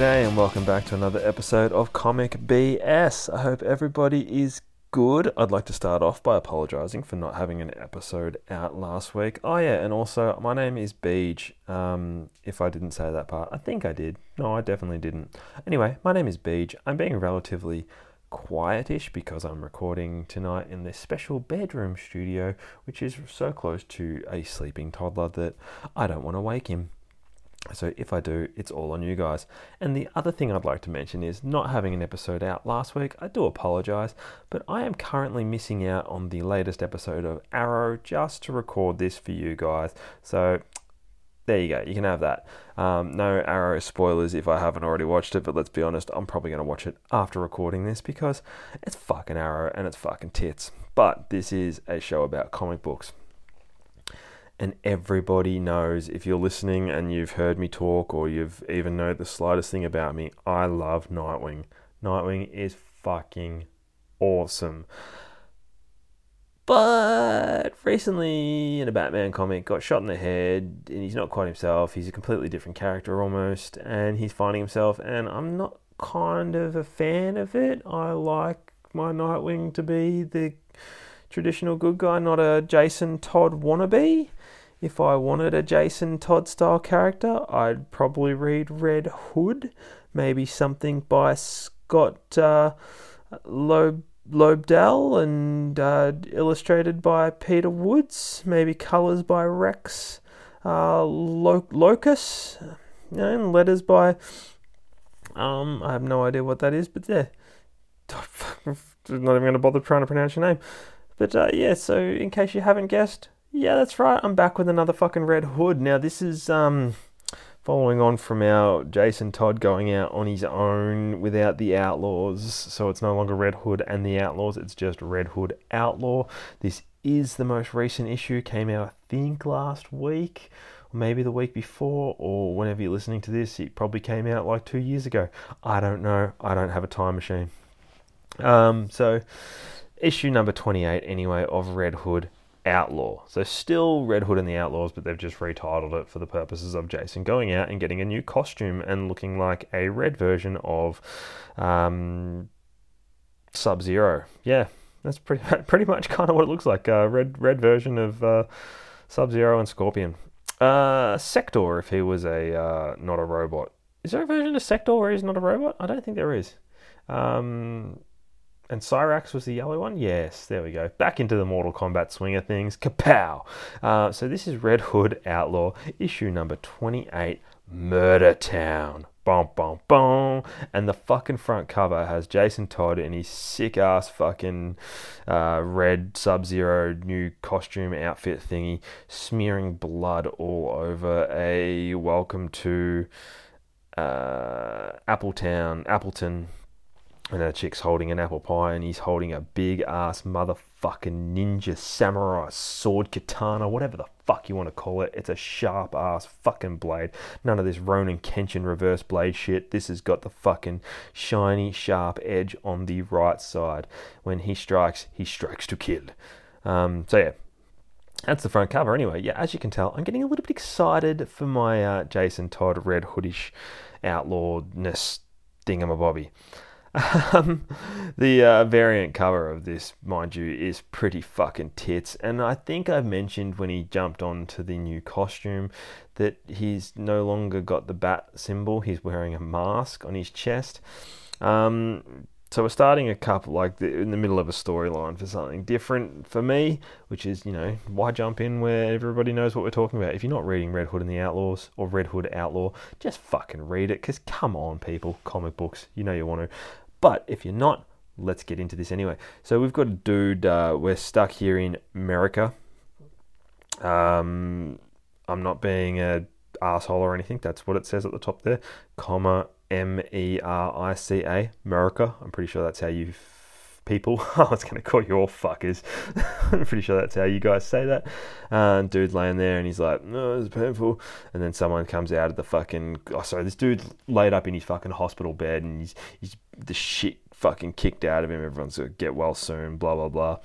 G'day and welcome back to another episode of Comic BS. I hope everybody is good. I'd like to start off by apologising for not having an episode out last week. Oh yeah, and also my name is Beej. Um, if I didn't say that part, I think I did. No, I definitely didn't. Anyway, my name is Beej. I'm being relatively quietish because I'm recording tonight in this special bedroom studio, which is so close to a sleeping toddler that I don't want to wake him. So if I do, it's all on you guys. And the other thing I'd like to mention is not having an episode out last week. I do apologize, but I am currently missing out on the latest episode of Arrow just to record this for you guys. So there you go. You can have that. Um, no Arrow spoilers if I haven't already watched it, but let's be honest, I'm probably going to watch it after recording this because it's fucking Arrow and it's fucking tits. But this is a show about comic books and everybody knows if you're listening and you've heard me talk or you've even know the slightest thing about me, I love Nightwing. Nightwing is fucking awesome. But recently in a Batman comic got shot in the head and he's not quite himself. He's a completely different character almost and he's finding himself and I'm not kind of a fan of it. I like my Nightwing to be the traditional good guy, not a Jason Todd wannabe if I wanted a Jason Todd style character, I'd probably read Red Hood, maybe something by Scott uh, Lobdell. And uh, illustrated by Peter Woods, maybe colors by Rex uh, Lo- Lokus, and letters by um, I have no idea what that is, but yeah, not even going to bother trying to pronounce your name. But uh, yeah, so in case you haven't guessed, yeah, that's right. I'm back with another fucking Red Hood. Now, this is um, following on from our Jason Todd going out on his own without the Outlaws. So it's no longer Red Hood and the Outlaws, it's just Red Hood Outlaw. This is the most recent issue, came out, I think, last week. Maybe the week before, or whenever you're listening to this, it probably came out like two years ago. I don't know. I don't have a time machine. Um, so, issue number 28, anyway, of Red Hood Outlaw. So still Red Hood and the Outlaws, but they've just retitled it for the purposes of Jason going out and getting a new costume and looking like a red version of um, Sub Zero. Yeah, that's pretty pretty much kind of what it looks like. Uh, red red version of uh, Sub Zero and Scorpion. Uh, Sector, if he was a uh, not a robot. Is there a version of Sector where he's not a robot? I don't think there is. Um, and Cyrax was the yellow one? Yes, there we go. Back into the Mortal Kombat swing of things. Kapow! Uh, so this is Red Hood Outlaw, issue number 28, Murder Town. Bum, bum, bum. And the fucking front cover has Jason Todd in his sick ass fucking uh, red Sub Zero new costume outfit thingy, smearing blood all over a welcome to uh, Appletown, Appleton and that chick's holding an apple pie and he's holding a big ass motherfucking ninja samurai sword katana, whatever the fuck you want to call it. It's a sharp ass fucking blade. None of this Ronin Kenshin reverse blade shit. This has got the fucking shiny, sharp edge on the right side. When he strikes, he strikes to kill. Um, so yeah, that's the front cover anyway. Yeah, as you can tell, I'm getting a little bit excited for my uh, Jason Todd red hoodish outlawedness thingamabobby. Um, the uh, variant cover of this, mind you, is pretty fucking tits. And I think I've mentioned when he jumped onto the new costume that he's no longer got the bat symbol. He's wearing a mask on his chest. Um, so we're starting a couple like the, in the middle of a storyline for something different for me, which is you know why jump in where everybody knows what we're talking about. If you're not reading Red Hood and the Outlaws or Red Hood Outlaw, just fucking read it. Cause come on, people, comic books, you know you want to. But if you're not, let's get into this anyway. So we've got a dude. Uh, we're stuck here in America. Um, I'm not being a asshole or anything. That's what it says at the top there, comma M E R I C A, America. I'm pretty sure that's how you people. I was going to call you all fuckers. I'm pretty sure that's how you guys say that. Uh, dude's laying there and he's like, "No, it's painful." And then someone comes out of the fucking. Oh, sorry, this dude's laid up in his fucking hospital bed and he's he's the shit fucking kicked out of him. Everyone's gonna get well soon. Blah blah blah.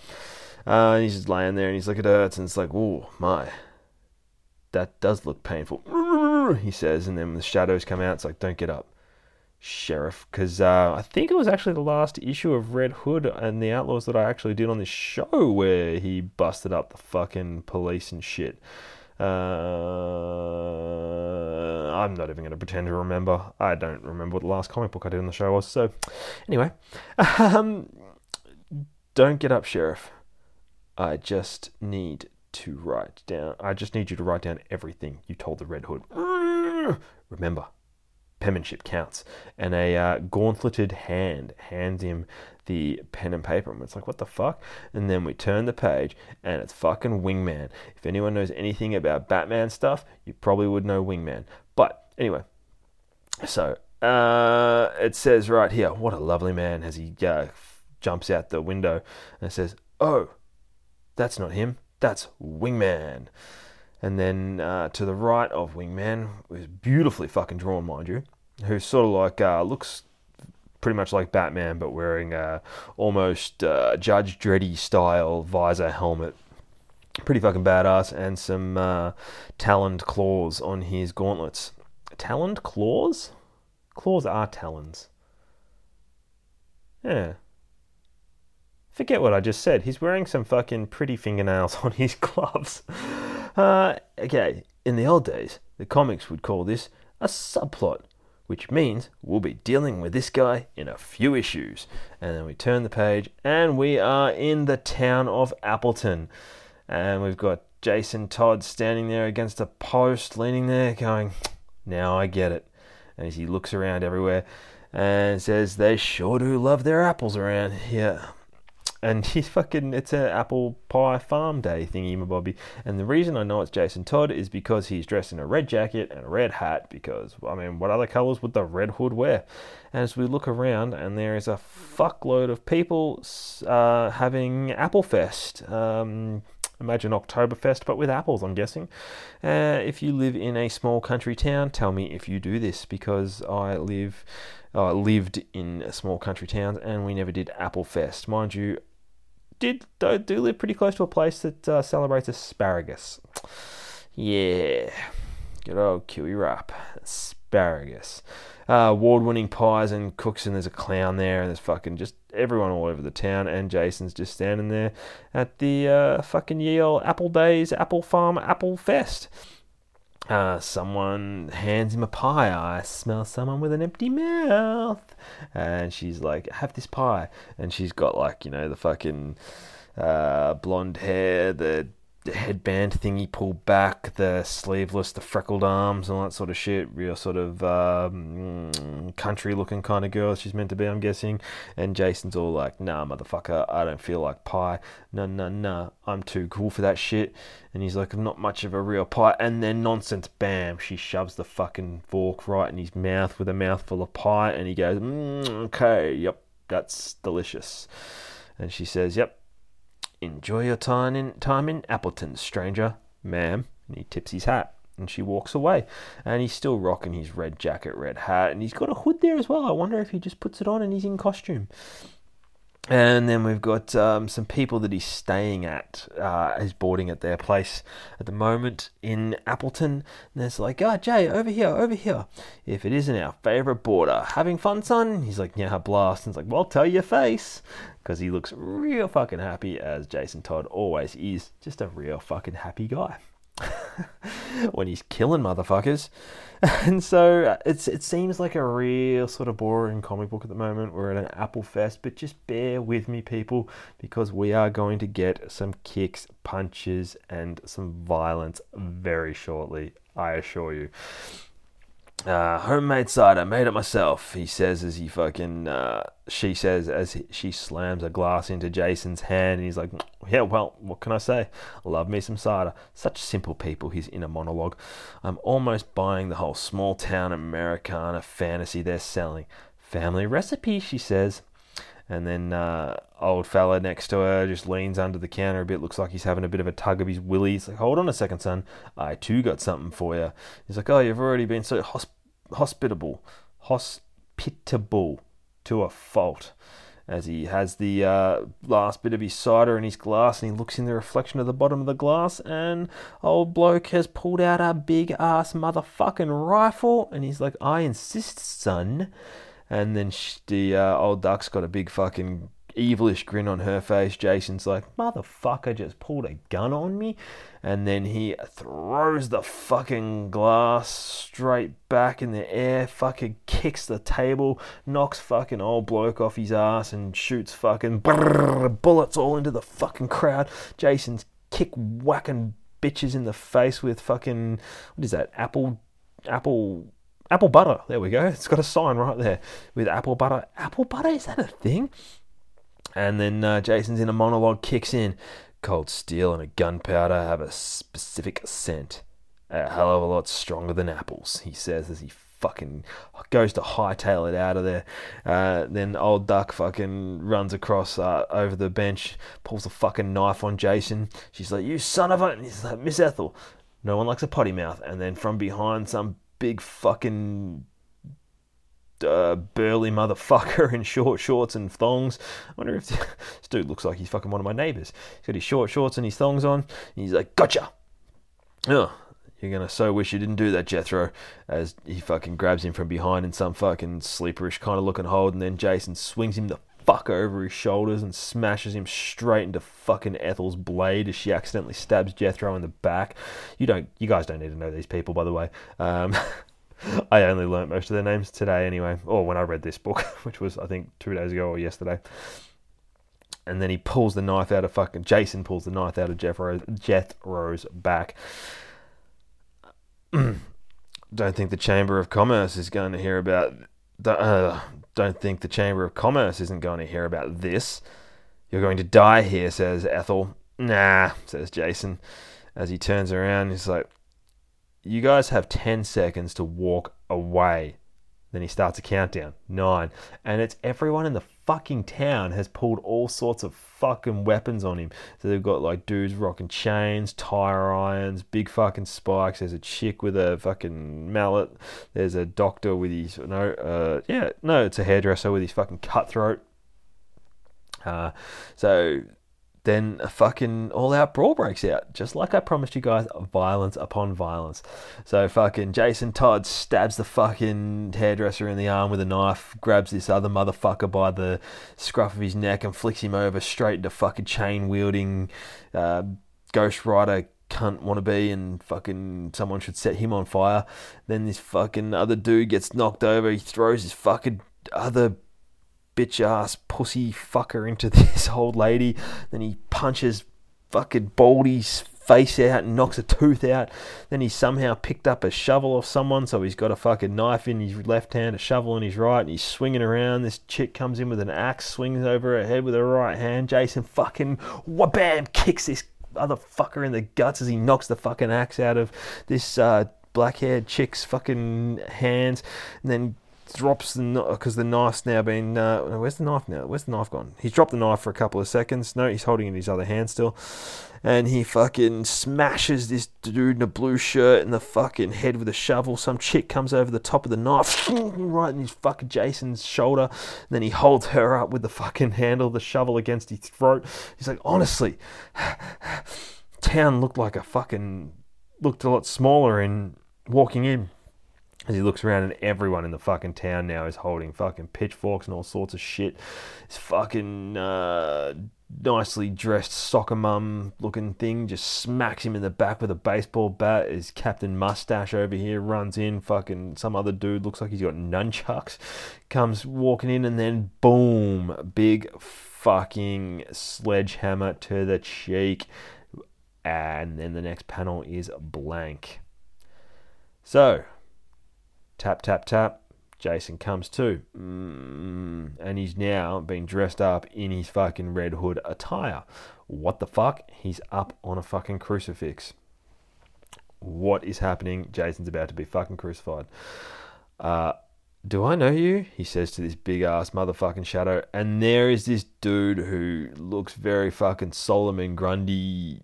Uh, and he's just laying there and he's like, it hurts, and it's like, oh my, that does look painful. He says, and then the shadows come out, it's like, don't get up. Sheriff because uh, I think it was actually the last issue of Red Hood and the Outlaws that I actually did on this show where he busted up the fucking police and shit. Uh, I'm not even going to pretend to remember. I don't remember what the last comic book I did on the show was. So, anyway, um, don't get up, Sheriff. I just need to write down. I just need you to write down everything you told the Red Hood. Remember, penmanship counts. And a uh, gauntleted hand hands him the pen and paper. And it's like, what the fuck? And then we turn the page and it's fucking Wingman. If anyone knows anything about Batman stuff, you probably would know Wingman. But anyway, so uh, it says right here, what a lovely man as he uh, jumps out the window and says, oh, that's not him, that's Wingman. And then uh, to the right of Wingman was beautifully fucking drawn, mind you, who sort of like uh, looks pretty much like Batman, but wearing a almost uh, Judge Dreddy style visor helmet. Pretty fucking badass, and some uh, taloned claws on his gauntlets. Taloned claws? Claws are talons. Yeah. Forget what I just said. He's wearing some fucking pretty fingernails on his gloves. Uh, okay, in the old days, the comics would call this a subplot which means we'll be dealing with this guy in a few issues. And then we turn the page and we are in the town of Appleton. And we've got Jason Todd standing there against a post, leaning there, going, Now I get it. And as he looks around everywhere and says, They sure do love their apples around here and he's fucking it's an apple pie farm day thingy my bobby and the reason i know it's jason todd is because he's dressed in a red jacket and a red hat because i mean what other colors would the red hood wear and as we look around and there is a fuckload of people uh, having apple fest um, imagine Oktoberfest, but with apples, I'm guessing. Uh, if you live in a small country town, tell me if you do this because I live, uh, lived in small country towns and we never did Apple Fest. Mind you, did do, do live pretty close to a place that uh, celebrates asparagus. Yeah, good old Koo Wee Rup asparagus. Uh, award-winning pies and cooks, and there's a clown there, and there's fucking just everyone all over the town, and Jason's just standing there at the uh, fucking Yale Apple Days Apple Farm Apple Fest. Uh, someone hands him a pie. I smell someone with an empty mouth. And she's like, have this pie. And she's got like, you know, the fucking uh, blonde hair, the headband thingy pulled back, the sleeveless, the freckled arms, and all that sort of shit. Real sort of um, country looking kind of girl she's meant to be, I'm guessing. And Jason's all like, nah, motherfucker, I don't feel like pie. No, no, no, I'm too cool for that shit. And he's like, I'm not much of a real pie. And then nonsense, bam, she shoves the fucking fork right in his mouth with a mouthful of pie. And he goes, mm, okay, yep, that's delicious. And she says, yep, Enjoy your time in, time in Appleton, stranger, ma'am. And he tips his hat and she walks away. And he's still rocking his red jacket, red hat, and he's got a hood there as well. I wonder if he just puts it on and he's in costume. And then we've got um, some people that he's staying at. Uh, he's boarding at their place at the moment in Appleton. And it's like, ah, oh, Jay, over here, over here. If it isn't our favourite boarder, having fun, son? He's like, yeah, blast. And it's like, well, tell your face. Because he looks real fucking happy, as Jason Todd always is. Just a real fucking happy guy. when he's killing motherfuckers. And so uh, it's it seems like a real sort of boring comic book at the moment. We're at an Apple Fest, but just bear with me, people, because we are going to get some kicks, punches, and some violence very shortly. I assure you. Uh, homemade cider, made it myself. He says as he fucking, uh, she says as he, she slams a glass into Jason's hand, and he's like, "Yeah, well, what can I say? Love me some cider." Such simple people. His inner monologue. I'm almost buying the whole small town Americana fantasy they're selling. Family recipe, she says. And then uh, old fella next to her just leans under the counter a bit. Looks like he's having a bit of a tug of his willy. He's like, "Hold on a second, son. I too got something for you." He's like, "Oh, you've already been so hosp- hospitable, hospitable to a fault." As he has the uh, last bit of his cider in his glass, and he looks in the reflection of the bottom of the glass, and old bloke has pulled out a big ass motherfucking rifle, and he's like, "I insist, son." And then the uh, old duck's got a big fucking evilish grin on her face. Jason's like, motherfucker just pulled a gun on me. And then he throws the fucking glass straight back in the air, fucking kicks the table, knocks fucking old bloke off his ass, and shoots fucking bullets all into the fucking crowd. Jason's kick whacking bitches in the face with fucking, what is that, apple, apple apple butter. There we go. It's got a sign right there with apple butter. Apple butter is that a thing? And then uh, Jason's in a monologue, kicks in. Cold steel and a gunpowder have a specific scent. A hell of a lot stronger than apples, he says as he fucking goes to hightail it out of there. Uh, then old Duck fucking runs across uh, over the bench, pulls a fucking knife on Jason. She's like, "You son of a!" And he's like, "Miss Ethel, no one likes a potty mouth." And then from behind, some big fucking uh, burly motherfucker in short shorts and thongs. I wonder if this dude looks like he's fucking one of my neighbors. He's got his short shorts and his thongs on. he's like, "Gotcha." Oh, you're gonna so wish you didn't do that, Jethro. As he fucking grabs him from behind in some fucking sleeperish kind of looking hold, and then Jason swings him the fuck over his shoulders and smashes him straight into fucking Ethel's blade as she accidentally stabs Jethro in the back. You don't, you guys don't need to know these people, by the way. Um, I only learnt most of their names today anyway, or when I read this book, which was I think two days ago or yesterday. And then he pulls the knife out of fucking Jason pulls the knife out of Jethro, Jethro's back. don't think the Chamber of Commerce is going to hear about. Uh, don't think the Chamber of Commerce isn't going to hear about this. You're going to die here, says Ethel. Nah, says Jason. As he turns around, he's like, you guys have 10 seconds to walk away. Then he starts a countdown. Nine. And it's everyone in the fucking town has pulled all sorts of fucking weapons on him. So they've got like dudes rocking chains, tire irons, big fucking spikes. There's a chick with a fucking mallet. There's a doctor with his no, uh, yeah, no, it's a hairdresser with his fucking cutthroat. Uh, so then a fucking all out brawl breaks out. Just like I promised you guys, violence upon violence. So fucking Jason Todd stabs the fucking hairdresser in the arm with a knife, grabs this other motherfucker by the scruff of his neck and flicks him over straight into fucking chain wielding uh, Ghost Rider cunt wanna be and fucking someone should set him on fire. Then this fucking other dude gets knocked over, he throws his fucking other bitch ass pussy fucker into this old lady. Then he punches fucking Baldy's face out and knocks a tooth out. Then he somehow picked up a shovel off someone, so he's got a fucking knife in his left hand, a shovel in his right, and he's swinging around. This chick comes in with an axe, swings over her head with her right hand. Jason fucking whabam kicks this other fucker in the guts as he knocks the fucking axe out of this uh, black haired chick's fucking hands, and then drops the knife because the knife's now been uh, where's the knife now? Where's the knife gone? He's dropped the knife for a couple of seconds. No, he's holding it in his other hand still, and he fucking smashes this dude in a blue shirt in the fucking head with a shovel. Some chick comes over the top of the knife, right in his fucking Jason's shoulder. And then he holds her up with the fucking handle the shovel against his throat. He's like, honestly, town looked like a fucking looked a lot smaller in walking in as he looks around and everyone in the fucking town now is holding fucking pitchforks and all sorts of shit. This fucking uh, nicely dressed soccer mum looking thing just smacks him in the back with a baseball bat. His Captain Mustache over here runs in. Fucking some other dude looks like he's got nunchucks. Comes walking in and then boom, big fucking sledgehammer to the cheek. And then the next panel is blank. So, Tap, tap, tap. Jason comes to. Mm, and he's now been dressed up in his fucking Red Hood attire. What the fuck? He's up on a fucking crucifix. What is happening? Jason's about to be fucking crucified. Uh, do I know you? He says to this big ass motherfucking shadow. And there is this dude who looks very fucking Solomon Grundy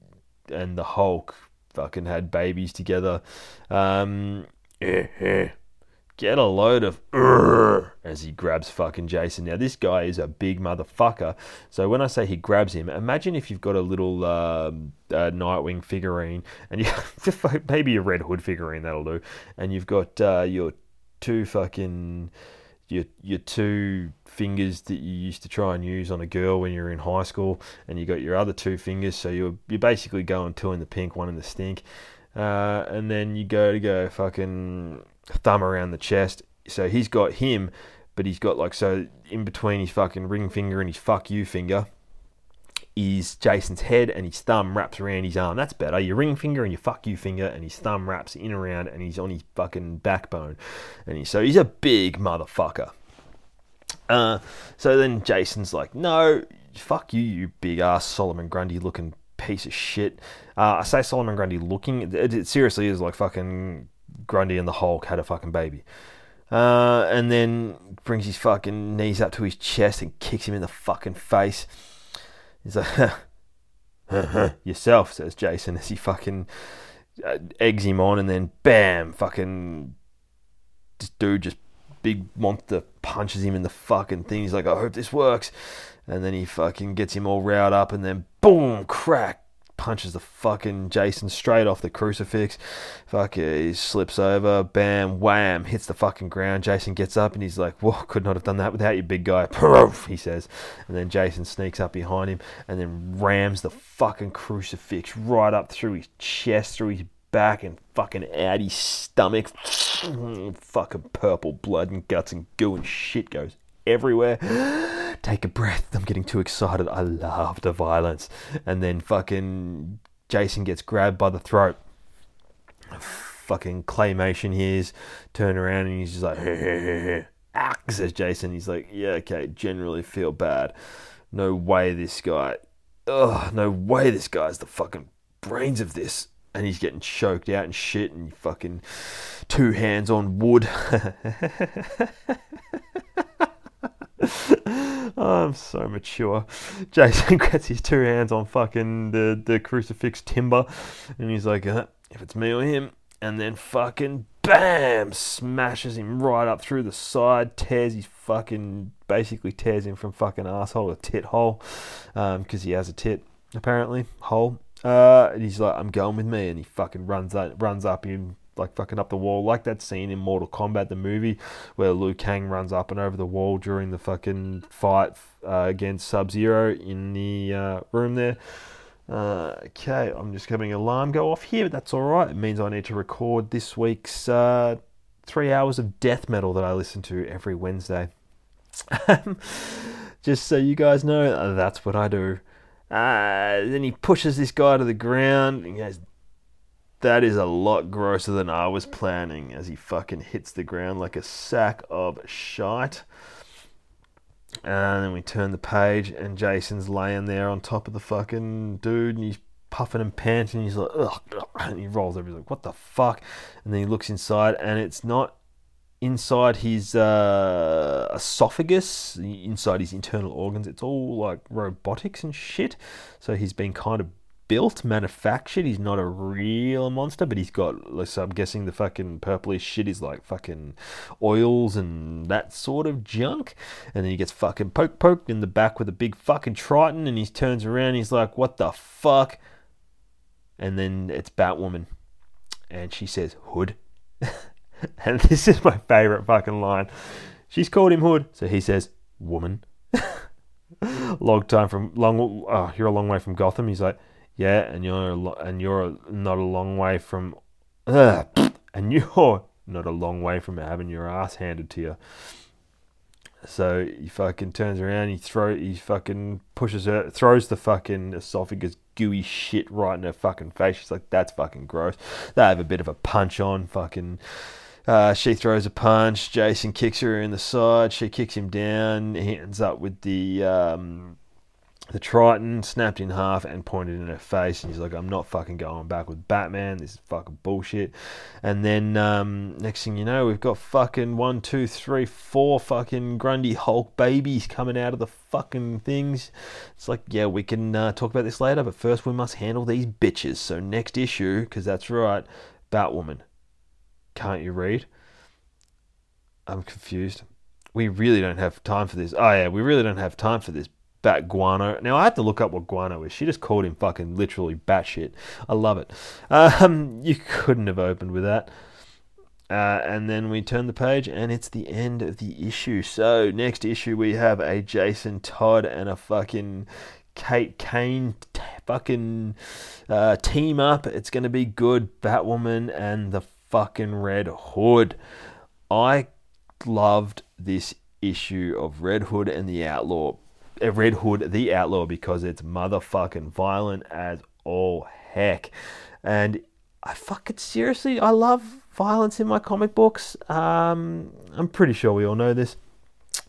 and the Hulk fucking had babies together. Um, get a load of as he grabs fucking Jason. Now this guy is a big motherfucker. So when I say he grabs him, imagine if you've got a little um, uh, Nightwing figurine and you maybe a Red Hood figurine that'll do, and you've got uh, your two fucking your your two fingers that you used to try and use on a girl when you were in high school, and you got your other two fingers. So you're you're basically going two in the pink, one in the stink, uh, and then you go to go fucking thumb around the chest. So he's got him, but he's got like so in between his fucking ring finger and his fuck you finger is Jason's head and his thumb wraps around his arm. That's better. Your ring finger and your fuck you finger and his thumb wraps in around and he's on his fucking backbone. And he, so he's a big motherfucker. Uh, so then Jason's like, no, fuck you, you big ass Solomon Grundy looking piece of shit. Uh, I say Solomon Grundy looking, it, it, seriously is like fucking Grundy and the Hulk had a fucking baby. Uh, and then brings his fucking knees up to his chest and kicks him in the fucking face. He's like, yourself, says Jason as he fucking uh, eggs him on, and then bam, fucking this dude just big monster punches him in the fucking thing. He's like, I hope this works. And then he fucking gets him all riled up, and then boom, crack, punches the fucking Jason straight off the crucifix. Fuck yeah, he slips over, bam, wham, hits the fucking ground. Jason gets up and he's like, Whoa, could not have done that without you, big guy. he says. And then Jason sneaks up behind him and then rams the fucking crucifix right up through his chest, through his back, and fucking out his stomach. fucking purple blood and guts and goo and shit goes everywhere. Take a breath. I'm getting too excited. I love the violence. And then fucking Jason gets grabbed by the throat. Fucking claymation hears, turn around and he's just like, hey, hey, hey, hey. Ah, says Jason. He's like, yeah, okay, generally feel bad. No way this guy, ugh, no way this guy's the fucking brains of this. And he's getting choked out and shit and fucking two hands on wood. I'm so mature. Jason gets his two hands on fucking the, the crucifix timber, and he's like, uh, if it's me or him, and then fucking bam, smashes him right up through the side, tears his fucking, basically tears him from fucking asshole to tit hole, because um, he has a tit apparently hole. Uh, and he's like, I'm going with me, and he fucking runs up, runs up him like fucking up the wall, like that scene in Mortal Kombat, the movie, where Liu Kang runs up and over the wall during the fucking fight uh, against Sub Zero in the uh, room there. Uh, okay, I'm just having an alarm go off here, but that's all right. It means I need to record this week's uh, three hours of death metal that I listen to every Wednesday. just so you guys know, that's what I do. Uh, then he pushes this guy to the ground. He goes that is a lot grosser than I was planning as he fucking hits the ground like a sack of shite. And then we turn the page and Jason's laying there on top of the fucking dude and he's puffing and panting. And he's like, ugh, and he rolls over. He's like, what the fuck? And then he looks inside and it's not inside his uh, esophagus, inside his internal organs. It's all like robotics and shit. So he's been kind of built, manufactured. He's not a real monster, but he's got, so I'm guessing the fucking purplish shit is like fucking oils and that sort of junk. And then he gets fucking poke poked in the back with a big fucking Triton, and he turns around, he's like, what the fuck? And then it's Batwoman, and she says, Hood. and this is my favorite fucking line. She's called him Hood, so he says, Woman. long time from long. Oh, you're a long way from Gotham. He's like, yeah, and you're and you're not a long way from, uh, and you're not a long way from having your ass handed to you. So he fucking turns around, he throw, he fucking pushes her, throws the fucking esophagus gooey shit right in her fucking face. She's like, "That's fucking gross." They have a bit of a punch on, fucking. Uh, she throws a punch. Jason kicks her in the side. She kicks him down. He ends up with the um, the Triton snapped in half and pointed in her face, and he's like, "I'm not fucking going back with Batman. This is fucking bullshit." And then um, next thing you know, we've got fucking one, two, three, four fucking Grundy Hulk babies coming out of the fucking things. It's like, yeah, we can uh, talk about this later, but first we must handle these bitches. So next issue, because that's right, Batwoman. Can't you read? I'm confused. We really don't have time for this. Oh yeah, we really don't have time for this Bat Guano. Now I had to look up what guano is. She just called him fucking literally batshit. I love it. Um, you couldn't have opened with that. Uh, and then we turn the page, and it's the end of the issue. So, next issue, we have a Jason Todd and a fucking Kate Kane t- fucking uh, team up. It's going to be good. Batwoman and the fucking Red Hood. I loved this issue of Red Hood and the Outlaw. Red Hood, the Outlaw, because it's motherfucking violent as all heck. And I fucking seriously, I love violence in my comic books. Um, I'm pretty sure we all know this.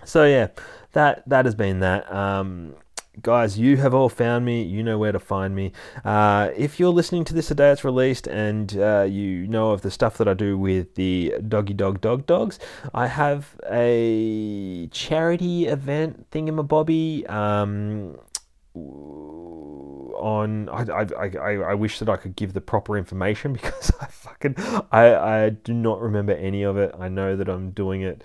So yeah, that that has been that. Um, guys, you have all found me. You know where to find me. Uh, if you're listening to this the day it's released and uh, you know of the stuff that I do with the Doggy Dog Dog Dogs, I have a charity event thingamabobby. Um, on I, I, I, wish that I could give the proper information because I fucking I, I do not remember any of it. I know that I'm doing it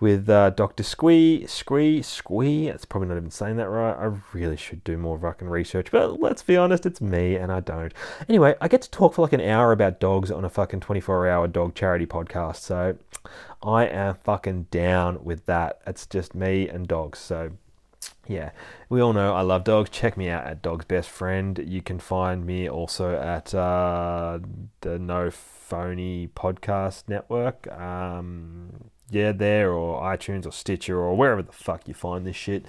with uh, Dr. Squee Squee Squee. It's probably not even saying that right. I really should do more fucking research, but let's be honest, it's me and I don't. Anyway, I get to talk for like an hour about dogs on a fucking 24 hour dog charity podcast, so I am fucking down with that. It's just me and dogs, so yeah, we all know I love dogs. Check me out at Dog's Best Friend. You can find me also at uh, the No Phony Podcast Network. Um, yeah, there or iTunes or Stitcher or wherever the fuck you find this shit.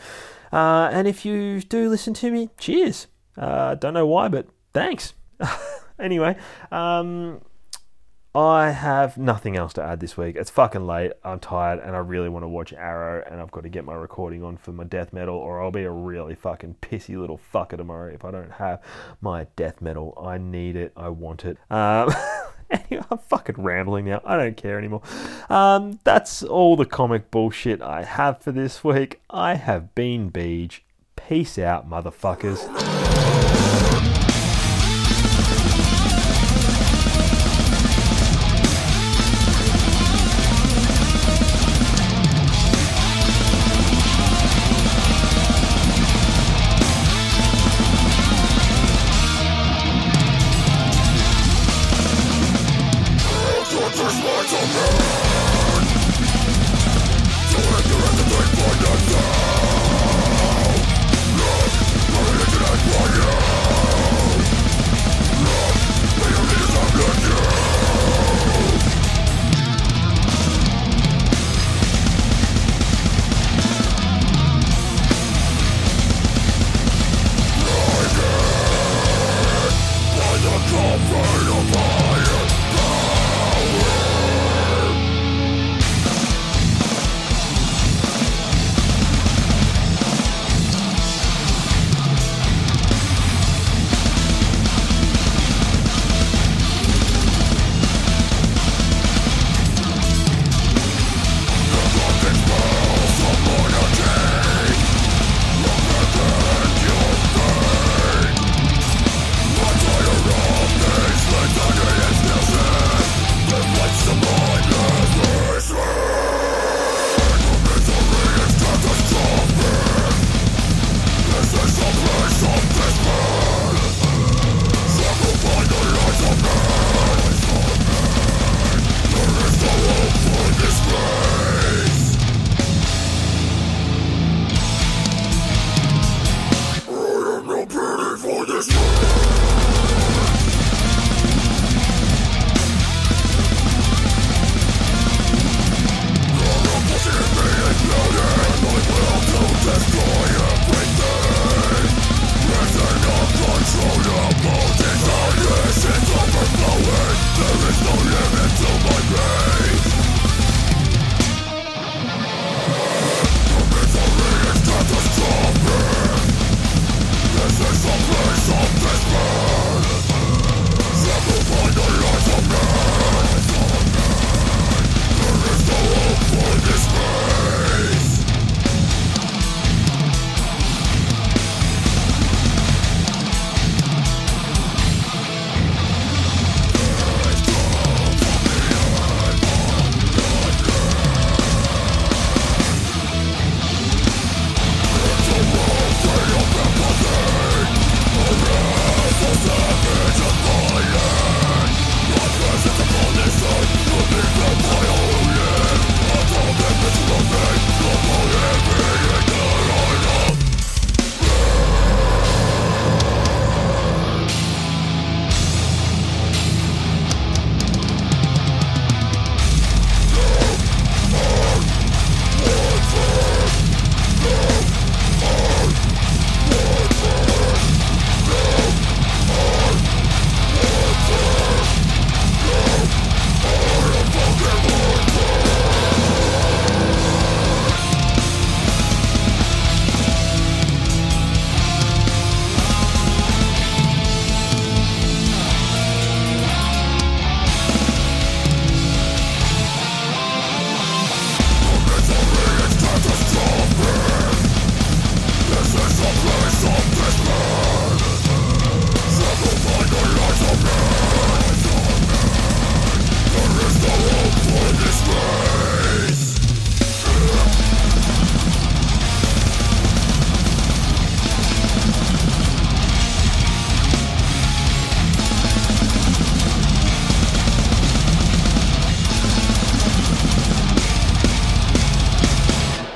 Uh, and if you do listen to me, cheers. Uh, don't know why, but thanks. anyway, um, I have nothing else to add this week. It's fucking late. I'm tired and I really want to watch Arrow and I've got to get my recording on for my death metal or I'll be a really fucking pissy little fucker tomorrow if I don't have my death metal. I need it. I want it. Um, anyway, I'm fucking rambling now. I don't care anymore. Um, that's all the comic bullshit I have for this week. I have been Beej. Peace out, motherfuckers.